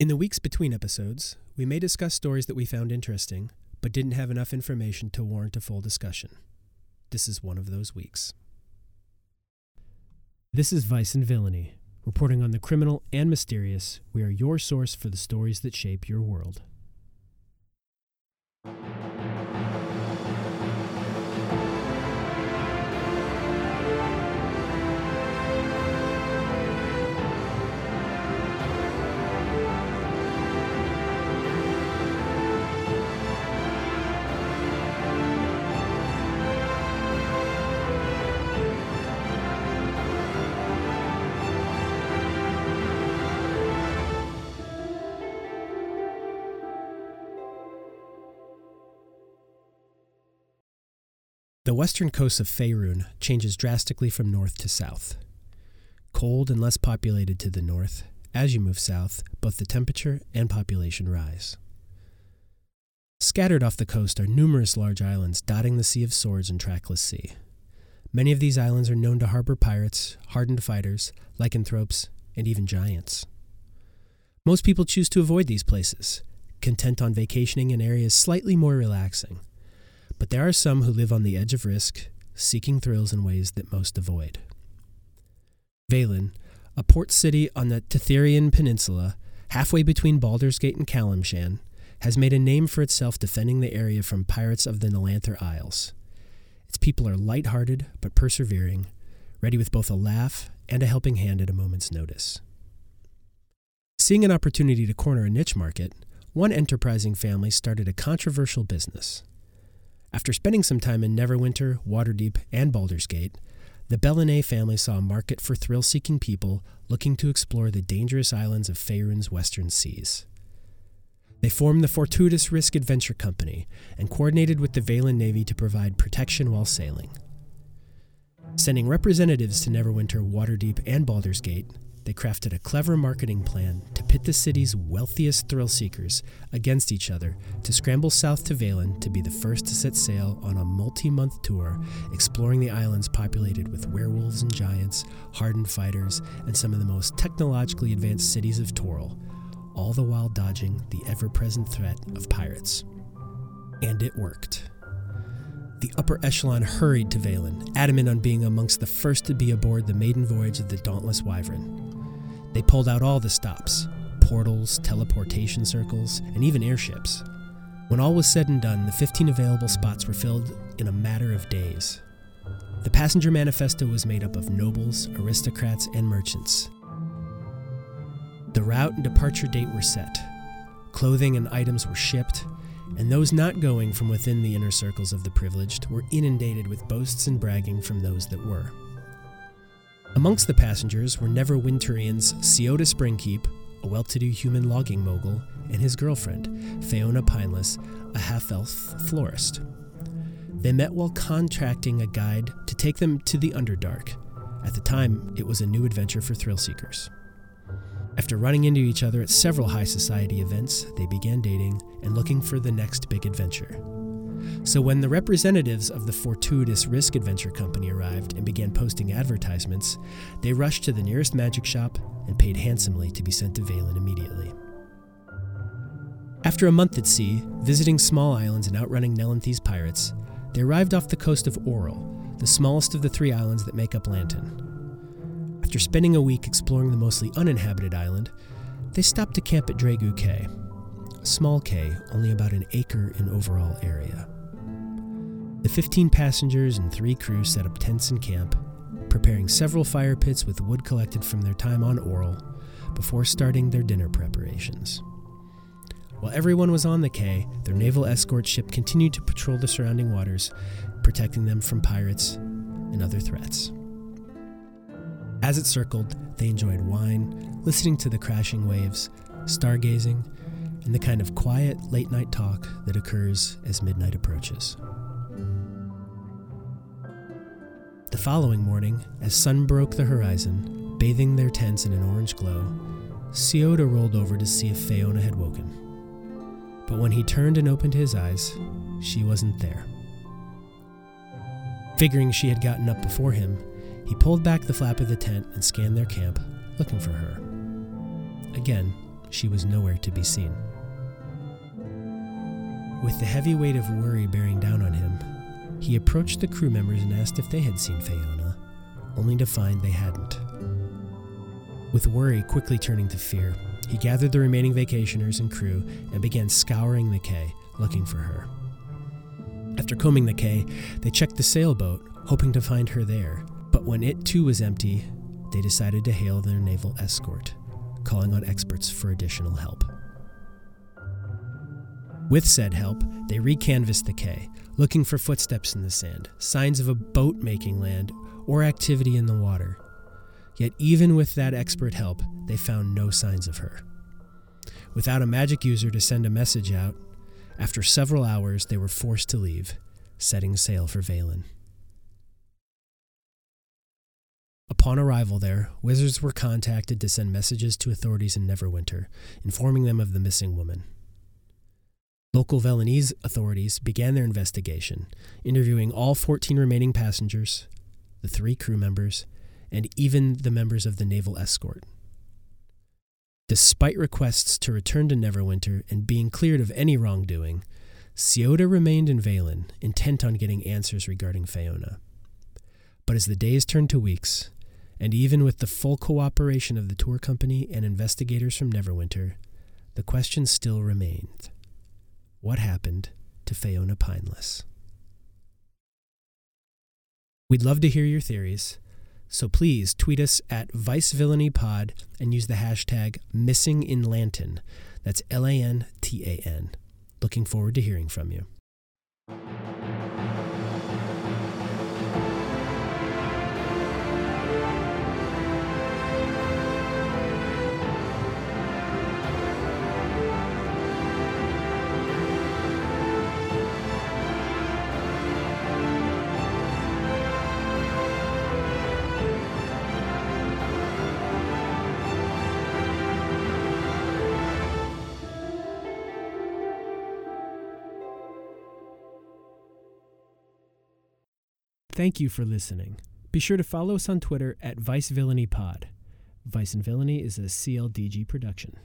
In the weeks between episodes, we may discuss stories that we found interesting, but didn't have enough information to warrant a full discussion. This is one of those weeks. This is Vice and Villainy, reporting on the criminal and mysterious. We are your source for the stories that shape your world. The western coast of Faerun changes drastically from north to south. Cold and less populated to the north, as you move south, both the temperature and population rise. Scattered off the coast are numerous large islands dotting the Sea of Swords and Trackless Sea. Many of these islands are known to harbor pirates, hardened fighters, lycanthropes, and even giants. Most people choose to avoid these places, content on vacationing in areas slightly more relaxing but there are some who live on the edge of risk, seeking thrills in ways that most avoid. Valen, a port city on the Tethyrian Peninsula, halfway between Baldur's Gate and Calimshan, has made a name for itself defending the area from pirates of the Nelanther Isles. Its people are light-hearted but persevering, ready with both a laugh and a helping hand at a moment's notice. Seeing an opportunity to corner a niche market, one enterprising family started a controversial business. After spending some time in Neverwinter, Waterdeep, and Baldur's Gate, the Bellinae family saw a market for thrill seeking people looking to explore the dangerous islands of Faerun's western seas. They formed the Fortuitous Risk Adventure Company and coordinated with the Valen Navy to provide protection while sailing. Sending representatives to Neverwinter, Waterdeep, and Baldur's Gate, they crafted a clever marketing plan to pit the city's wealthiest thrill seekers against each other to scramble south to Valen to be the first to set sail on a multi month tour exploring the islands populated with werewolves and giants, hardened fighters, and some of the most technologically advanced cities of Toril, all the while dodging the ever present threat of pirates. And it worked. The upper echelon hurried to Valen, adamant on being amongst the first to be aboard the maiden voyage of the Dauntless Wyvern. They pulled out all the stops portals, teleportation circles, and even airships. When all was said and done, the 15 available spots were filled in a matter of days. The passenger manifesto was made up of nobles, aristocrats, and merchants. The route and departure date were set. Clothing and items were shipped, and those not going from within the inner circles of the privileged were inundated with boasts and bragging from those that were. Amongst the passengers were Neverwinterians Siota Springkeep, a well to do human logging mogul, and his girlfriend, Feona Pineless, a half elf florist. They met while contracting a guide to take them to the Underdark. At the time, it was a new adventure for thrill seekers. After running into each other at several high society events, they began dating and looking for the next big adventure. So when the representatives of the Fortuitous Risk Adventure Company arrived and began posting advertisements, they rushed to the nearest magic shop and paid handsomely to be sent to Valen immediately. After a month at sea, visiting small islands and outrunning Nelanther pirates, they arrived off the coast of Orill, the smallest of the three islands that make up Lantan. After spending a week exploring the mostly uninhabited island, they stopped to camp at Dragu Cay, a small cay only about an acre in overall area. The 15 passengers and three crew set up tents in camp, preparing several fire pits with wood collected from their time on Orill before starting their dinner preparations. While everyone was on the cay, their naval escort ship continued to patrol the surrounding waters, protecting them from pirates and other threats. As it circled, they enjoyed wine, listening to the crashing waves, stargazing, and the kind of quiet late night talk that occurs as midnight approaches. Following morning, as sun broke the horizon, bathing their tents in an orange glow, Siota rolled over to see if Feona had woken. But when he turned and opened his eyes, she wasn't there. Figuring she had gotten up before him, he pulled back the flap of the tent and scanned their camp, looking for her. Again, she was nowhere to be seen. With the heavy weight of worry bearing down on him, he approached the crew members and asked if they had seen Fiona, only to find they hadn't. With worry quickly turning to fear, he gathered the remaining vacationers and crew and began scouring the cay, looking for her. After combing the cay, they checked the sailboat, hoping to find her there, but when it too was empty, they decided to hail their naval escort, calling on experts for additional help. With said help, they recanvassed the cay, looking for footsteps in the sand, signs of a boat making land, or activity in the water. Yet, even with that expert help, they found no signs of her. Without a magic user to send a message out, after several hours they were forced to leave, setting sail for Valen. Upon arrival there, wizards were contacted to send messages to authorities in Neverwinter, informing them of the missing woman. Local Velenese authorities began their investigation, interviewing all 14 remaining passengers, the three crew members, and even the members of the naval escort. Despite requests to return to Neverwinter and being cleared of any wrongdoing, Ciota remained in Valen, intent on getting answers regarding Fiona. But as the days turned to weeks, and even with the full cooperation of the tour company and investigators from Neverwinter, the question still remained what happened to Fiona Pineless? We'd love to hear your theories, so please tweet us at ViceVillainy and use the hashtag MissingInLantan. That's L A N T A N. Looking forward to hearing from you. Thank you for listening. Be sure to follow us on Twitter at Vice Villainy Pod. Vice and Villainy is a CLDG production.